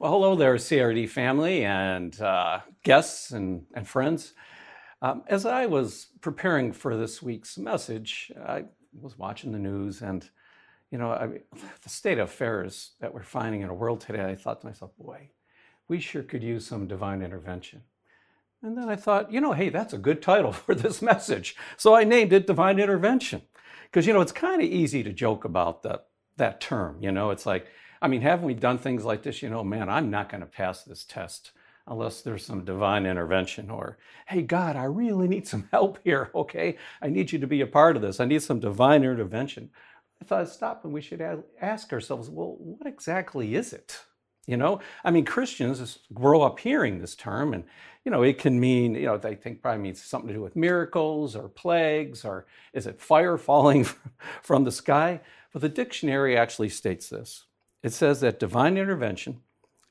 Well, hello there, CRD family and uh, guests and, and friends. Um, as I was preparing for this week's message, I was watching the news and, you know, I, the state of affairs that we're finding in the world today, I thought to myself, boy, we sure could use some divine intervention. And then I thought, you know, hey, that's a good title for this message. So I named it Divine Intervention. Because, you know, it's kind of easy to joke about the, that term. You know, it's like, I mean, haven't we done things like this? You know, man, I'm not going to pass this test unless there's some divine intervention or, hey, God, I really need some help here, okay? I need you to be a part of this. I need some divine intervention. I thought, stop and we should ask ourselves, well, what exactly is it? You know, I mean, Christians grow up hearing this term, and, you know, it can mean, you know, they think probably means something to do with miracles or plagues, or is it fire falling from the sky? But the dictionary actually states this it says that divine intervention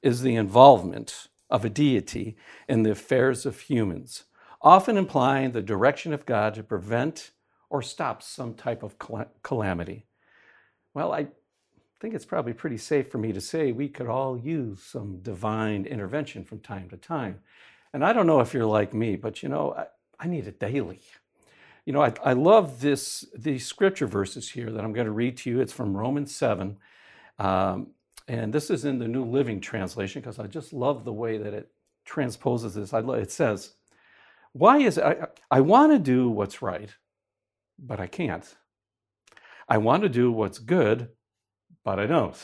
is the involvement of a deity in the affairs of humans, often implying the direction of God to prevent or stop some type of calamity. Well, I think it's probably pretty safe for me to say we could all use some divine intervention from time to time. And I don't know if you're like me, but you know, I, I need it daily. You know, I, I love this these scripture verses here that I'm going to read to you. It's from Romans 7. Um, and this is in the New Living Translation because I just love the way that it transposes this. I it says, Why is it? I, I want to do what's right, but I can't. I want to do what's good, but I don't.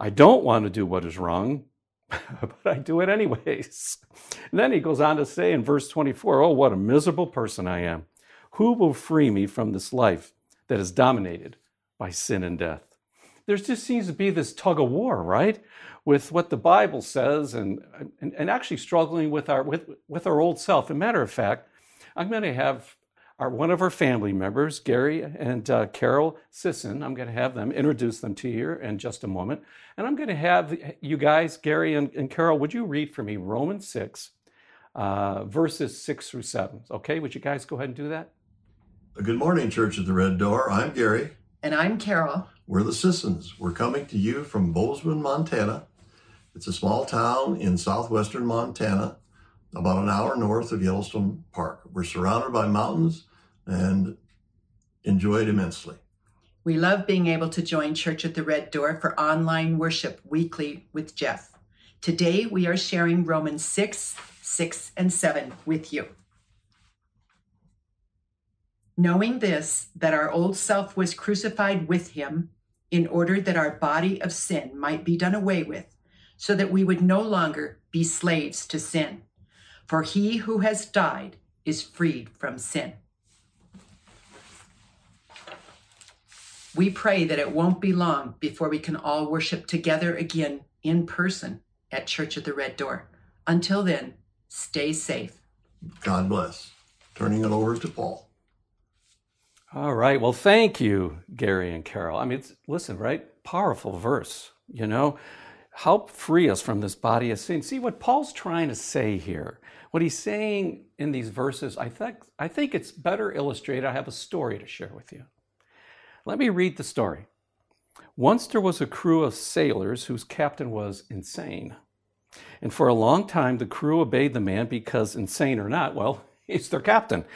I don't want to do what is wrong, but I do it anyways. And then he goes on to say in verse 24, Oh, what a miserable person I am. Who will free me from this life that is dominated by sin and death? There just seems to be this tug of war, right? With what the Bible says and, and, and actually struggling with our, with, with our old self. As a matter of fact, I'm going to have our, one of our family members, Gary and uh, Carol Sisson, I'm going to have them introduce them to you in just a moment. And I'm going to have you guys, Gary and, and Carol, would you read for me Romans 6, uh, verses 6 through 7? Okay, would you guys go ahead and do that? Good morning, Church at the Red Door. I'm Gary. And I'm Carol. We're the Sissons. We're coming to you from Bozeman, Montana. It's a small town in southwestern Montana, about an hour north of Yellowstone Park. We're surrounded by mountains and enjoy it immensely. We love being able to join Church at the Red Door for online worship weekly with Jeff. Today we are sharing Romans 6, 6, and 7 with you. Knowing this, that our old self was crucified with him in order that our body of sin might be done away with, so that we would no longer be slaves to sin. For he who has died is freed from sin. We pray that it won't be long before we can all worship together again in person at Church at the Red Door. Until then, stay safe. God bless. Turning it over to Paul. All right. Well, thank you, Gary and Carol. I mean, listen, right? Powerful verse, you know? Help free us from this body of sin. See what Paul's trying to say here. What he's saying in these verses, I think, I think it's better illustrated. I have a story to share with you. Let me read the story. Once there was a crew of sailors whose captain was insane. And for a long time, the crew obeyed the man because, insane or not, well, he's their captain.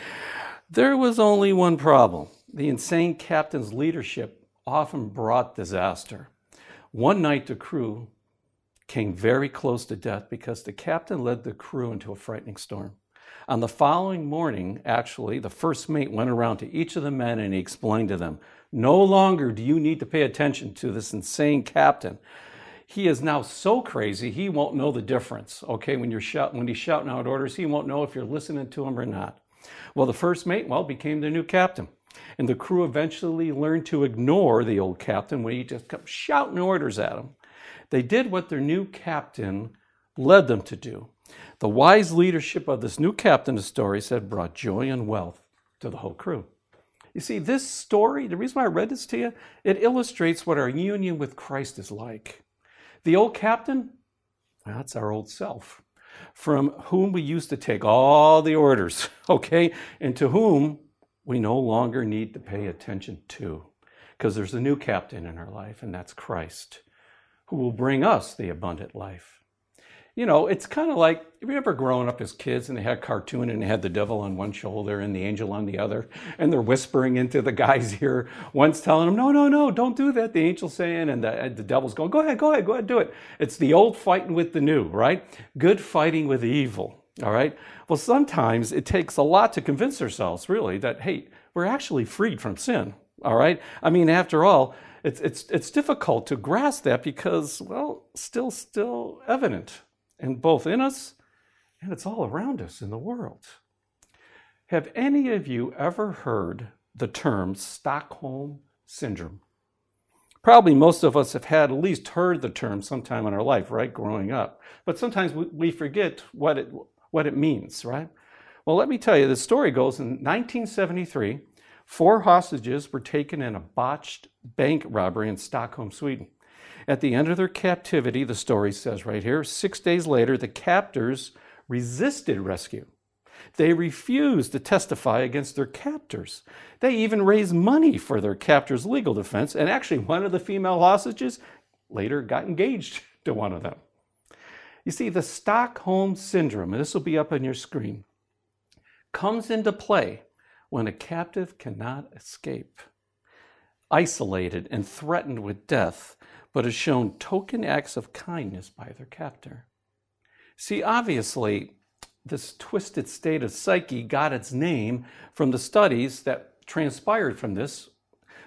There was only one problem. The insane captain's leadership often brought disaster. One night, the crew came very close to death because the captain led the crew into a frightening storm. On the following morning, actually, the first mate went around to each of the men and he explained to them no longer do you need to pay attention to this insane captain. He is now so crazy he won't know the difference. Okay, when you're shout, when he's shouting out orders, he won't know if you're listening to him or not. Well, the first mate, well, became the new captain. And the crew eventually learned to ignore the old captain when he just kept shouting orders at them. They did what their new captain led them to do. The wise leadership of this new captain, the story said, brought joy and wealth to the whole crew. You see, this story, the reason why I read this to you, it illustrates what our union with Christ is like. The old captain, well, that's our old self from whom we used to take all the orders, okay, and to whom we no longer need to pay attention to. Because there's a new captain in our life, and that's Christ, who will bring us the abundant life. You know, it's kind of like, have you ever grown up as kids and they had a cartoon and they had the devil on one shoulder and the angel on the other, and they're whispering into the guy's ear. One's telling him, no, no, no, don't do that. The angel's saying, and the, uh, the devil's going, go ahead, go ahead, go ahead, do it. It's the old fighting with the new, right? Good fighting with evil, all right? Well, sometimes it takes a lot to convince ourselves, really, that, hey, we're actually freed from sin, all right? I mean, after all, it's, it's, it's difficult to grasp that because, well, still, still evident and both in us and it's all around us in the world. Have any of you ever heard the term Stockholm Syndrome? Probably most of us have had at least heard the term sometime in our life, right, growing up. But sometimes we forget what it, what it means, right? Well, let me tell you, the story goes in 1973, four hostages were taken in a botched bank robbery in Stockholm, Sweden. At the end of their captivity, the story says right here, six days later, the captors resisted rescue. They refused to testify against their captors. They even raised money for their captors' legal defense, and actually, one of the female hostages later got engaged to one of them. You see, the Stockholm Syndrome, and this will be up on your screen, comes into play when a captive cannot escape. Isolated and threatened with death, but has shown token acts of kindness by their captor. See, obviously, this twisted state of psyche got its name from the studies that transpired from this,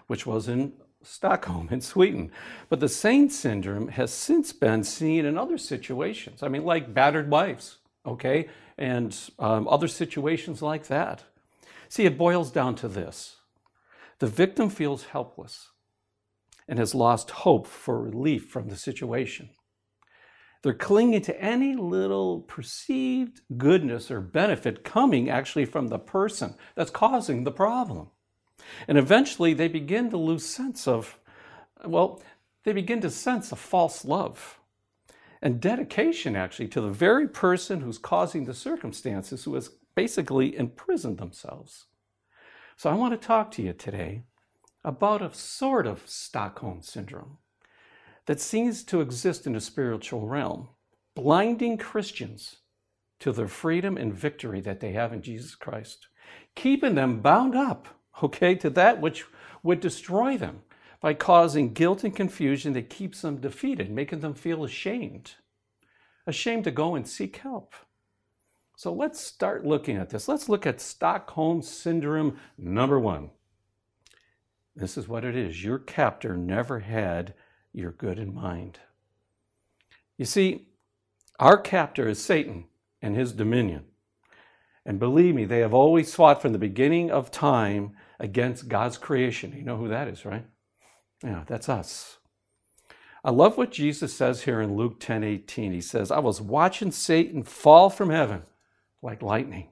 which was in Stockholm in Sweden. But the same syndrome has since been seen in other situations. I mean, like battered wives, okay, and um, other situations like that. See, it boils down to this the victim feels helpless and has lost hope for relief from the situation. They're clinging to any little perceived goodness or benefit coming actually from the person that's causing the problem. And eventually they begin to lose sense of, well, they begin to sense a false love and dedication actually to the very person who's causing the circumstances, who has basically imprisoned themselves. So I want to talk to you today about a sort of Stockholm syndrome that seems to exist in the spiritual realm, blinding Christians to the freedom and victory that they have in Jesus Christ, keeping them bound up, okay, to that which would destroy them by causing guilt and confusion that keeps them defeated, making them feel ashamed, ashamed to go and seek help. So let's start looking at this. Let's look at Stockholm Syndrome number one. This is what it is. Your captor never had your good in mind. You see, our captor is Satan and his dominion. And believe me, they have always fought from the beginning of time against God's creation. You know who that is, right? Yeah, that's us. I love what Jesus says here in Luke 10 18. He says, I was watching Satan fall from heaven like lightning.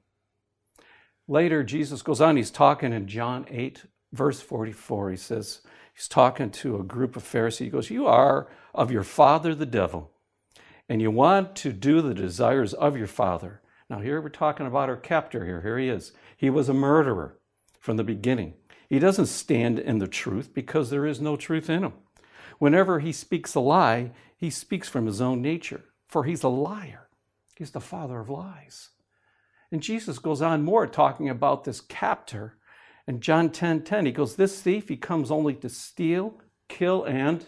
Later, Jesus goes on, he's talking in John 8 verse 44, he says, he's talking to a group of Pharisees. He goes, You are of your father, the devil, and you want to do the desires of your father. Now, here we're talking about our captor here. Here he is. He was a murderer from the beginning. He doesn't stand in the truth because there is no truth in him. Whenever he speaks a lie, he speaks from his own nature, for he's a liar. He's the father of lies. And Jesus goes on more talking about this captor and John 10 10, he goes, This thief, he comes only to steal, kill, and,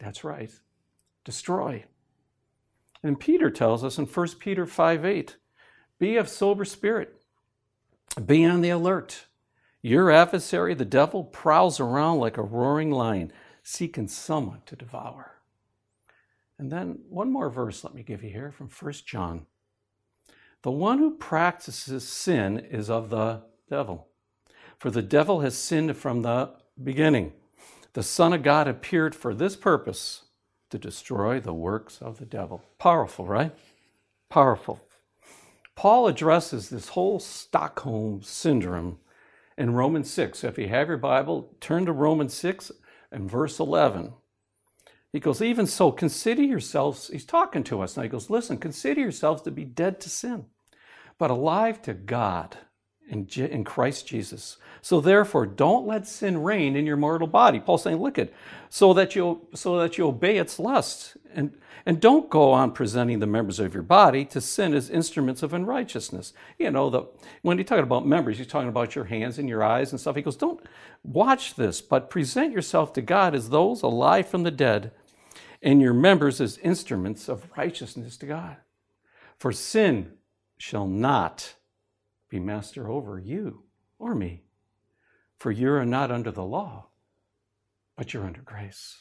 that's right, destroy. And Peter tells us in 1 Peter 5 8, be of sober spirit, be on the alert. Your adversary, the devil, prowls around like a roaring lion, seeking someone to devour. And then one more verse let me give you here from 1 John. The one who practices sin is of the devil. For the devil has sinned from the beginning. The Son of God appeared for this purpose to destroy the works of the devil. Powerful, right? Powerful. Paul addresses this whole Stockholm syndrome in Romans 6. So if you have your Bible, turn to Romans 6 and verse 11. He goes, Even so, consider yourselves, he's talking to us now. He goes, Listen, consider yourselves to be dead to sin, but alive to God in, in Christ Jesus. So therefore, don't let sin reign in your mortal body. Paul's saying, look at so that you so that you obey its lusts, and and don't go on presenting the members of your body to sin as instruments of unrighteousness. You know, the when he's talking about members, he's talking about your hands and your eyes and stuff. He goes, don't watch this, but present yourself to God as those alive from the dead, and your members as instruments of righteousness to God. For sin shall not be master over you or me. For you are not under the law, but you're under grace.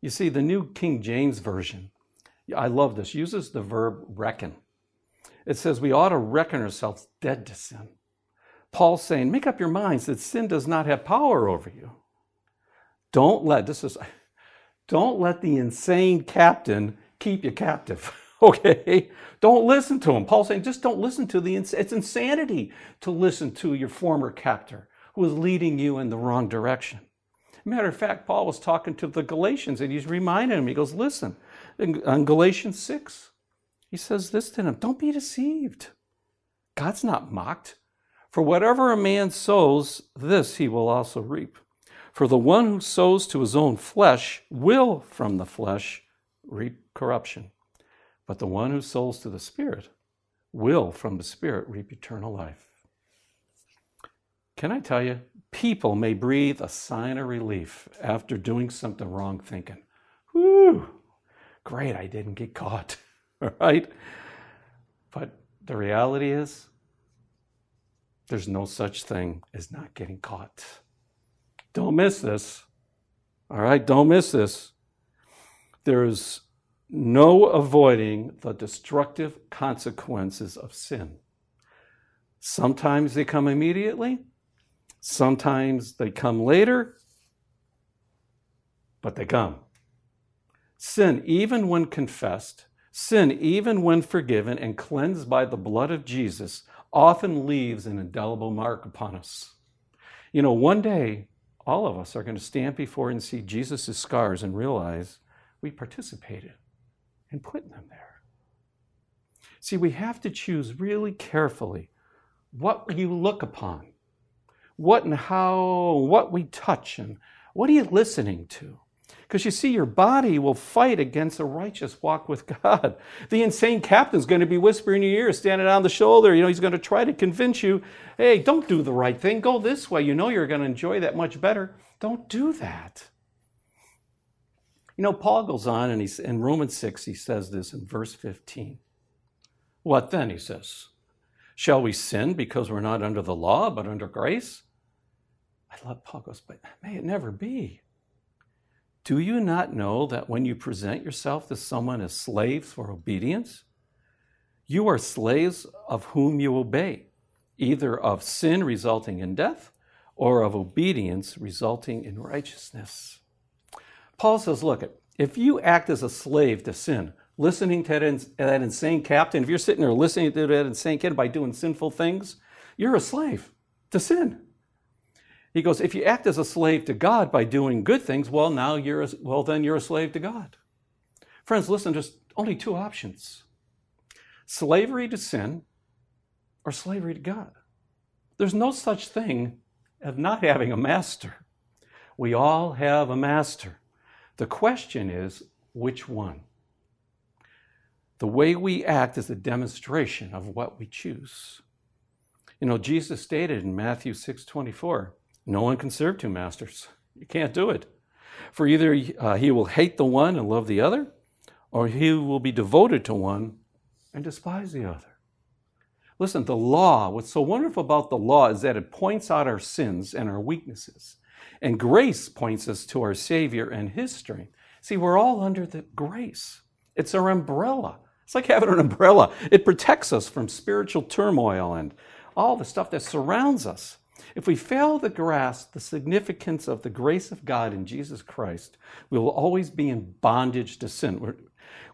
You see, the New King James Version, I love this, uses the verb reckon. It says we ought to reckon ourselves dead to sin. Paul's saying, make up your minds that sin does not have power over you. Don't let, this is, don't let the insane captain keep you captive. Okay? Don't listen to him. Paul's saying just don't listen to the, it's insanity to listen to your former captor who is leading you in the wrong direction. Matter of fact, Paul was talking to the Galatians and he's reminding them, he goes, listen, in Galatians 6, he says this to them don't be deceived. God's not mocked. For whatever a man sows, this he will also reap. For the one who sows to his own flesh will from the flesh reap corruption. But the one who sows to the Spirit will from the Spirit reap eternal life. Can I tell you, people may breathe a sign of relief after doing something wrong, thinking, whew, great, I didn't get caught, right? But the reality is, there's no such thing as not getting caught. Don't miss this. All right, don't miss this. There's no avoiding the destructive consequences of sin. Sometimes they come immediately, sometimes they come later, but they come. Sin, even when confessed, sin, even when forgiven and cleansed by the blood of Jesus, often leaves an indelible mark upon us. You know, one day, all of us are going to stand before and see Jesus' scars and realize we participated and putting them there. See, we have to choose really carefully what you look upon, what and how, what we touch, and what are you listening to? Because you see, your body will fight against a righteous walk with God. The insane captain's going to be whispering in your ear, standing on the shoulder. You know, he's going to try to convince you, hey, don't do the right thing. Go this way. You know you're going to enjoy that much better. Don't do that. You know, Paul goes on and he's in Romans 6, he says this in verse 15. What then, he says? Shall we sin because we're not under the law, but under grace? I love Paul goes, but may it never be. Do you not know that when you present yourself to someone as slaves for obedience, you are slaves of whom you obey, either of sin resulting in death or of obedience resulting in righteousness? Paul says, look, if you act as a slave to sin, listening to that, insane captain, if you're sitting there listening to that insane kid by doing sinful things, you're a slave to sin. He goes, if you act as a slave to God by doing good things, well, now you're a, well, then you're a slave to God. Friends, listen, there's only two options slavery to sin or slavery to God. There's no such thing as not having a master. We all have a master. The question is, which one? The way we act is a demonstration of what we choose. You know, Jesus stated in Matthew 6 24, no one can serve two masters. You can't do it. For either uh, he will hate the one and love the other, or he will be devoted to one and despise the other. Listen, the law, what's so wonderful about the law is that it points out our sins and our weaknesses. And grace points us to our Savior and His strength. See, we're all under the grace. It's our umbrella. It's like having an umbrella. It protects us from spiritual turmoil and all the stuff that surrounds us. If we fail to grasp the significance of the grace of God in Jesus Christ, we will always be in bondage to sin. We're,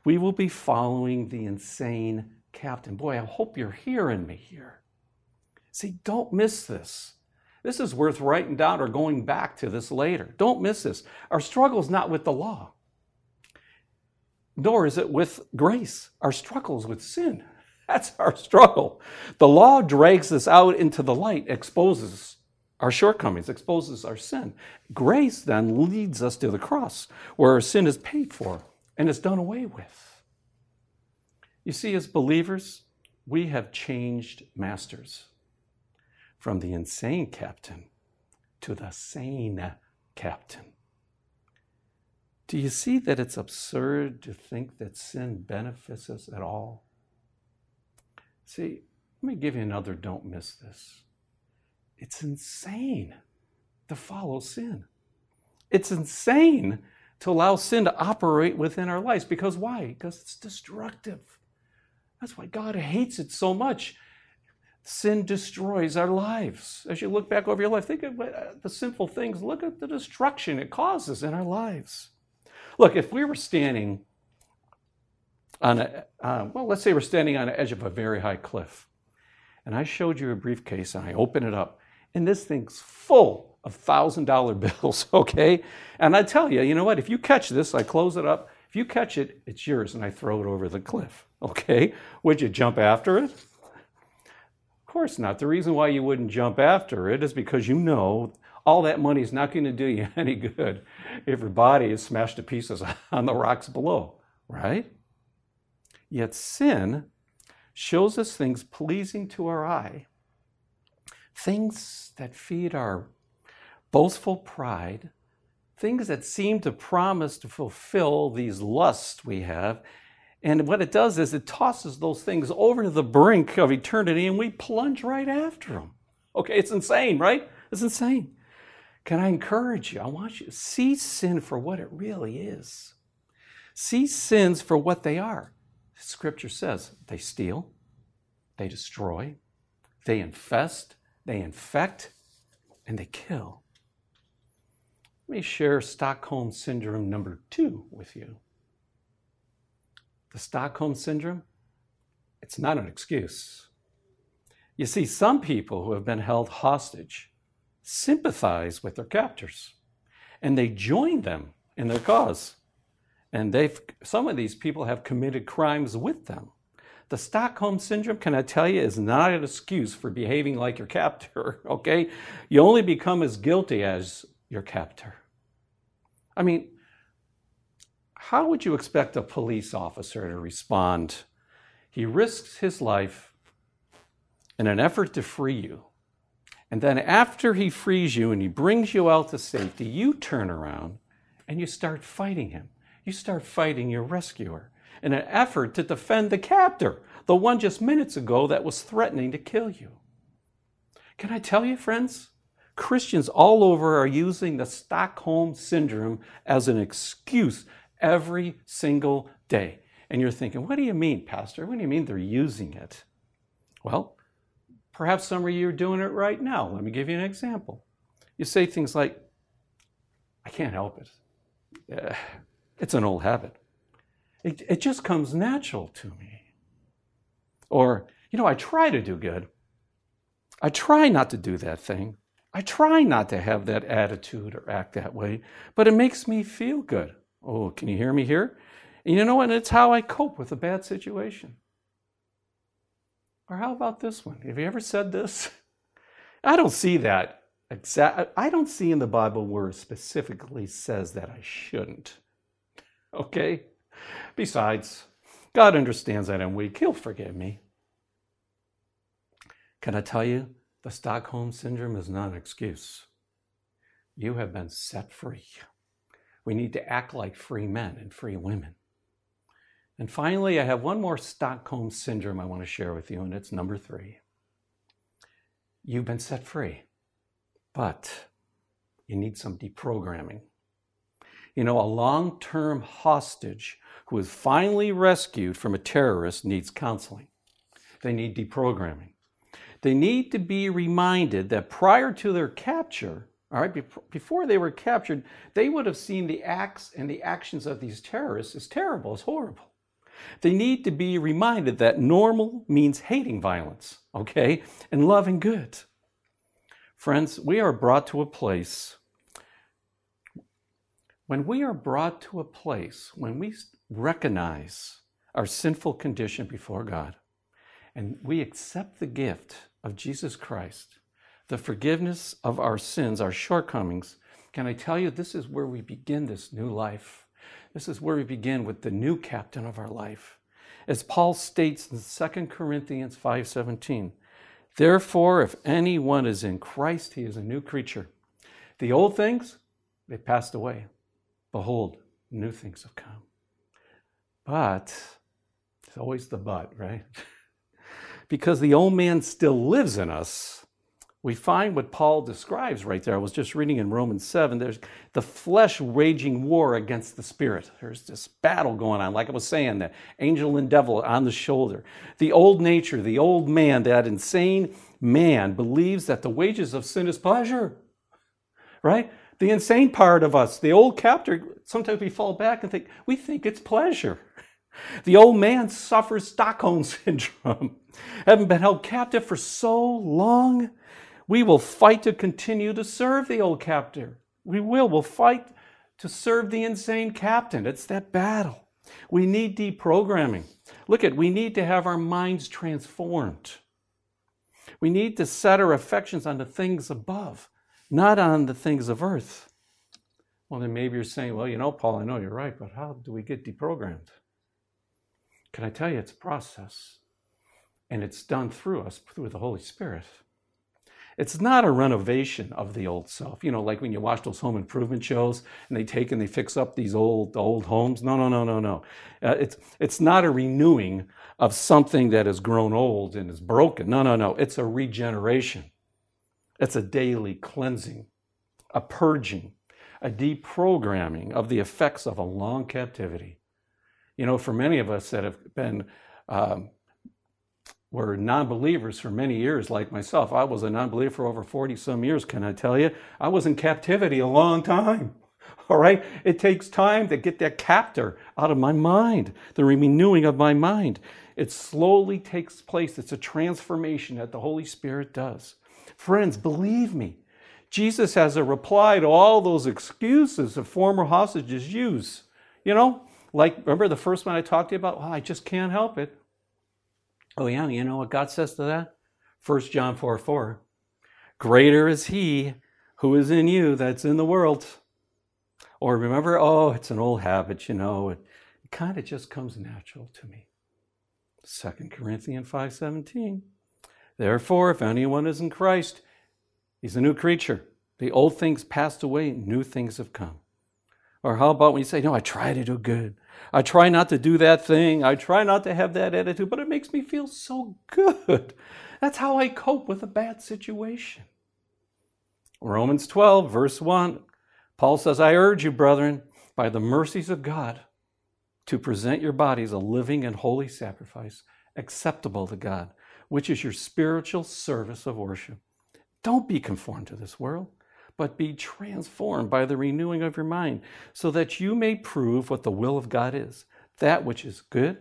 we will be following the insane captain. Boy, I hope you're hearing me here. See, don't miss this. This is worth writing down or going back to this later. Don't miss this. Our struggle is not with the law, nor is it with grace. Our struggle is with sin. That's our struggle. The law drags us out into the light, exposes our shortcomings, exposes our sin. Grace then leads us to the cross, where our sin is paid for and is done away with. You see, as believers, we have changed masters from the insane captain to the sane captain. Do you see that it's absurd to think that sin benefits us at all? See, let me give you another don't miss this. It's insane to follow sin. It's insane to allow sin to operate within our lives. Because why? Because it's destructive. That's why God hates it so much. Sin destroys our lives. As you look back over your life, think of uh, the simple things. Look at the destruction it causes in our lives. Look, if we were standing on a, uh, well, let's say we're standing on the edge of a very high cliff, and I showed you a briefcase and I open it up, and this thing's full of thousand dollar bills, okay? And I tell you, you know what? If you catch this, I close it up. If you catch it, it's yours, and I throw it over the cliff, okay? Would you jump after it? Of course not. The reason why you wouldn't jump after it is because you know all that money is not going to do you any good if your body is smashed to pieces on the rocks below, right? Yet sin shows us things pleasing to our eye, things that feed our boastful pride, things that seem to promise to fulfill these lusts we have. And what it does is it tosses those things over to the brink of eternity and we plunge right after them. Okay, it's insane, right? It's insane. Can I encourage you? I want you to see sin for what it really is. See sins for what they are. Scripture says they steal, they destroy, they infest, they infect, and they kill. Let me share Stockholm Syndrome number two with you. The Stockholm Syndrome, it's not an excuse. You see, some people who have been held hostage sympathize with their captors and they join them in their cause. And they've, some of these people have committed crimes with them. The Stockholm Syndrome, can I tell you, is not an excuse for behaving like your captor, okay? You only become as guilty as your captor. I mean, how would you expect a police officer to respond? He risks his life in an effort to free you. And then after he frees you and he brings you out to safety, you turn around and you start fighting him. You start fighting your rescuer in an effort to defend the captor, the one just minutes ago that was threatening to kill you. Can I tell you, friends? Christians all over are using the Stockholm Syndrome as an excuse every single day. And you're thinking, what do you mean, Pastor? What do you mean they're using it? Well, Perhaps some of you are doing it right now. Let me give you an example. You say things like, I can't help it. It's an old habit. It, it just comes natural to me. Or, you know, I try to do good. I try not to do that thing. I try not to have that attitude or act that way, but it makes me feel good. Oh, can you hear me here? And you know what? It's how I cope with a bad situation. Or how about this one? Have you ever said this? I don't see that exact. I don't see in the Bible where it specifically says that I shouldn't. Okay? Besides, God understands that I'm weak. He'll forgive me. Can I tell you, the Stockholm Syndrome is not an excuse. You have been set free. We need to act like free men and free women. And finally, I have one more Stockholm syndrome I want to share with you, and it's number three. You've been set free, but you need some deprogramming. You know, a long term hostage who is finally rescued from a terrorist needs counseling. They need deprogramming. They need to be reminded that prior to their capture, all right, before they were captured, they would have seen the acts and the actions of these terrorists as terrible, as horrible. They need to be reminded that normal means hating violence, okay, and loving good. Friends, we are brought to a place, when we are brought to a place, when we recognize our sinful condition before God, and we accept the gift of Jesus Christ, the forgiveness of our sins, our shortcomings, can I tell you this is where we begin this new life? This is where we begin with the new captain of our life. As Paul states in 2 Corinthians 5:17, Therefore, if anyone is in Christ, he is a new creature. The old things, they passed away. Behold, new things have come. But, it's always the but, right? because the old man still lives in us, we find what Paul describes right there. I was just reading in Romans 7. There's the flesh waging war against the spirit. There's this battle going on, like I was saying, the angel and devil on the shoulder. The old nature, the old man, that insane man believes that the wages of sin is pleasure, right? The insane part of us, the old captor, sometimes we fall back and think, we think it's pleasure. The old man suffers Stockholm syndrome. Having been held captive for so long, we will fight to continue to serve the old captor. We will. We'll fight to serve the insane captain. It's that battle. We need deprogramming. Look at, we need to have our minds transformed. We need to set our affections on the things above, not on the things of earth. Well, then maybe you're saying, well, you know, Paul, I know you're right, but how do we get deprogrammed? Can I tell you, it's a process, and it's done through us, through the Holy Spirit. It's not a renovation of the old self. You know, like when you watch those home improvement shows and they take and they fix up these old old homes. No, no, no, no, no. Uh, it's it's not a renewing of something that has grown old and is broken. No, no, no. It's a regeneration. It's a daily cleansing, a purging, a deprogramming of the effects of a long captivity. You know, for many of us that have been um, were non believers for many years, like myself. I was a non believer for over 40 some years, can I tell you? I was in captivity a long time. All right? It takes time to get that captor out of my mind, the renewing of my mind. It slowly takes place. It's a transformation that the Holy Spirit does. Friends, believe me, Jesus has a reply to all those excuses that former hostages use. You know, like, remember the first one I talked to you about? Well, I just can't help it. Oh, yeah, you know what God says to that? 1 John 4 4. Greater is he who is in you that's in the world. Or remember, oh, it's an old habit, you know, it, it kind of just comes natural to me. 2 Corinthians 5:17. Therefore, if anyone is in Christ, he's a new creature. The old things passed away, new things have come. Or how about when you say, No, I try to do good. I try not to do that thing. I try not to have that attitude, but it makes me feel so good. That's how I cope with a bad situation. Romans 12, verse 1, Paul says, I urge you, brethren, by the mercies of God, to present your bodies a living and holy sacrifice, acceptable to God, which is your spiritual service of worship. Don't be conformed to this world but be transformed by the renewing of your mind, so that you may prove what the will of God is, that which is good,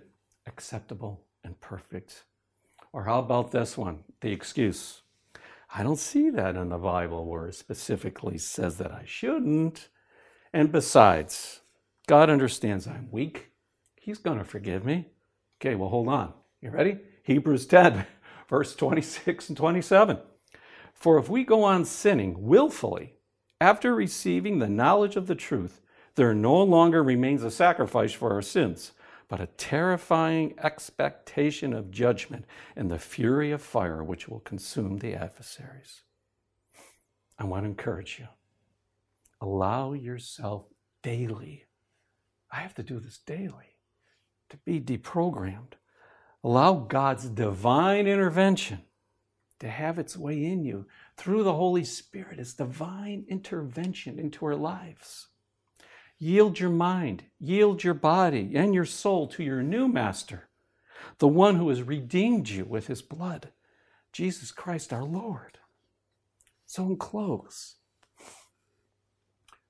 acceptable, and perfect. Or how about this one, the excuse? I don't see that in the Bible where it specifically says that I shouldn't. And besides, God understands I'm weak. He's going to forgive me. Okay, well, hold on. You ready? Hebrews 10, verse 26 and 27. For if we go on sinning willfully after receiving the knowledge of the truth, there no longer remains a sacrifice for our sins, but a terrifying expectation of judgment and the fury of fire which will consume the adversaries. I want to encourage you allow yourself daily, I have to do this daily, to be deprogrammed. Allow God's divine intervention to have its way in you through the Holy Spirit as divine intervention into our lives. Yield your mind, yield your body and your soul to your new master, the one who has redeemed you with his blood, Jesus Christ our Lord. So, in close,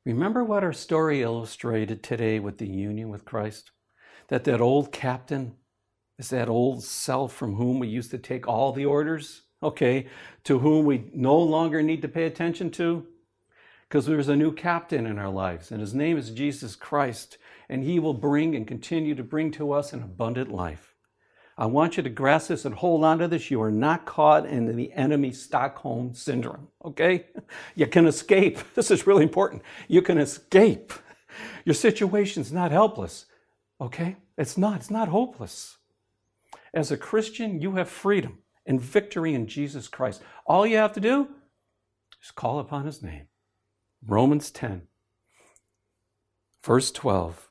remember what our story illustrated today with the union with Christ? That that old captain is that old self from whom we used to take all the orders okay, to whom we no longer need to pay attention to? Because there's a new captain in our lives, and his name is Jesus Christ, and he will bring and continue to bring to us an abundant life. I want you to grasp this and hold on to this. You are not caught in the enemy Stockholm syndrome, okay? You can escape. This is really important. You can escape. Your situation's not helpless, okay? It's not. It's not hopeless. As a Christian, you have freedom and victory in Jesus Christ. All you have to do is call upon his name. Romans 10, verse 12.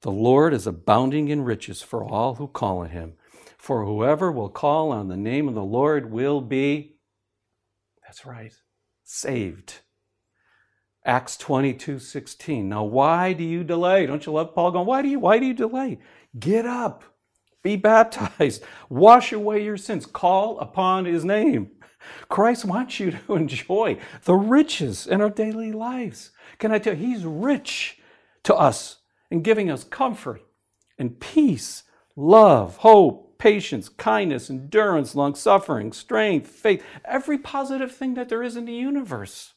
The Lord is abounding in riches for all who call on him. For whoever will call on the name of the Lord will be, that's right, saved. Acts 22, 16. Now, why do you delay? Don't you love Paul going, why do you, why do you delay? Get up, be baptized, wash away your sins, call upon his name. Christ wants you to enjoy the riches in our daily lives. Can I tell you, he's rich to us in giving us comfort and peace, love, hope, patience, kindness, endurance, long suffering, strength, faith, every positive thing that there is in the universe.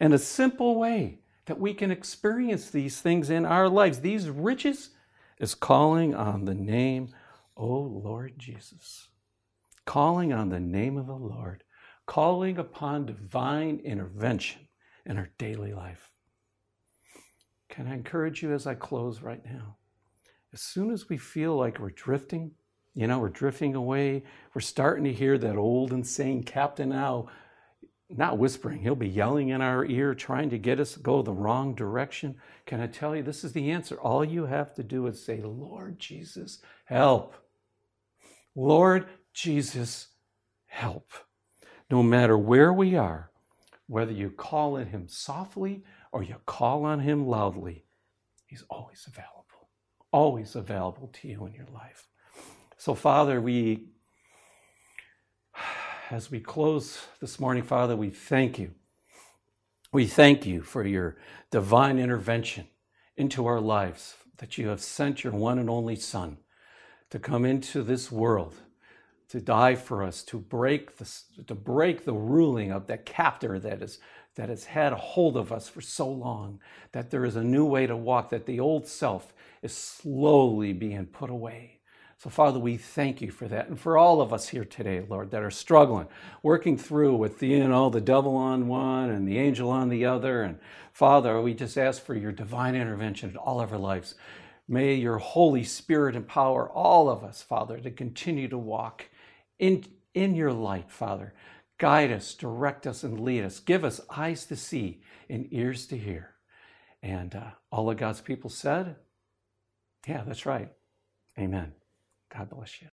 And a simple way that we can experience these things in our lives, these riches, is calling on the name, O Lord Jesus. Calling on the name of the Lord, calling upon divine intervention in our daily life. Can I encourage you as I close right now? As soon as we feel like we're drifting, you know, we're drifting away. We're starting to hear that old insane captain now, not whispering, he'll be yelling in our ear, trying to get us to go the wrong direction. Can I tell you, this is the answer. All you have to do is say, Lord Jesus, help. Lord Jesus, help. No matter where we are, whether you call on him softly or you call on him loudly, he's always available, always available to you in your life. So, Father, we, as we close this morning, Father, we thank you. We thank you for your divine intervention into our lives, that you have sent your one and only Son to come into this world, to die for us, to break the, to break the ruling of that captor that is that has had a hold of us for so long, that there is a new way to walk, that the old self is slowly being put away so, Father, we thank you for that. And for all of us here today, Lord, that are struggling, working through with, the, you know, the devil on one and the angel on the other. And Father, we just ask for your divine intervention in all of our lives. May your Holy Spirit empower all of us, Father, to continue to walk in, in your light, Father. Guide us, direct us, and lead us. Give us eyes to see and ears to hear. And uh, all of God's people said, Yeah, that's right. Amen. God bless you.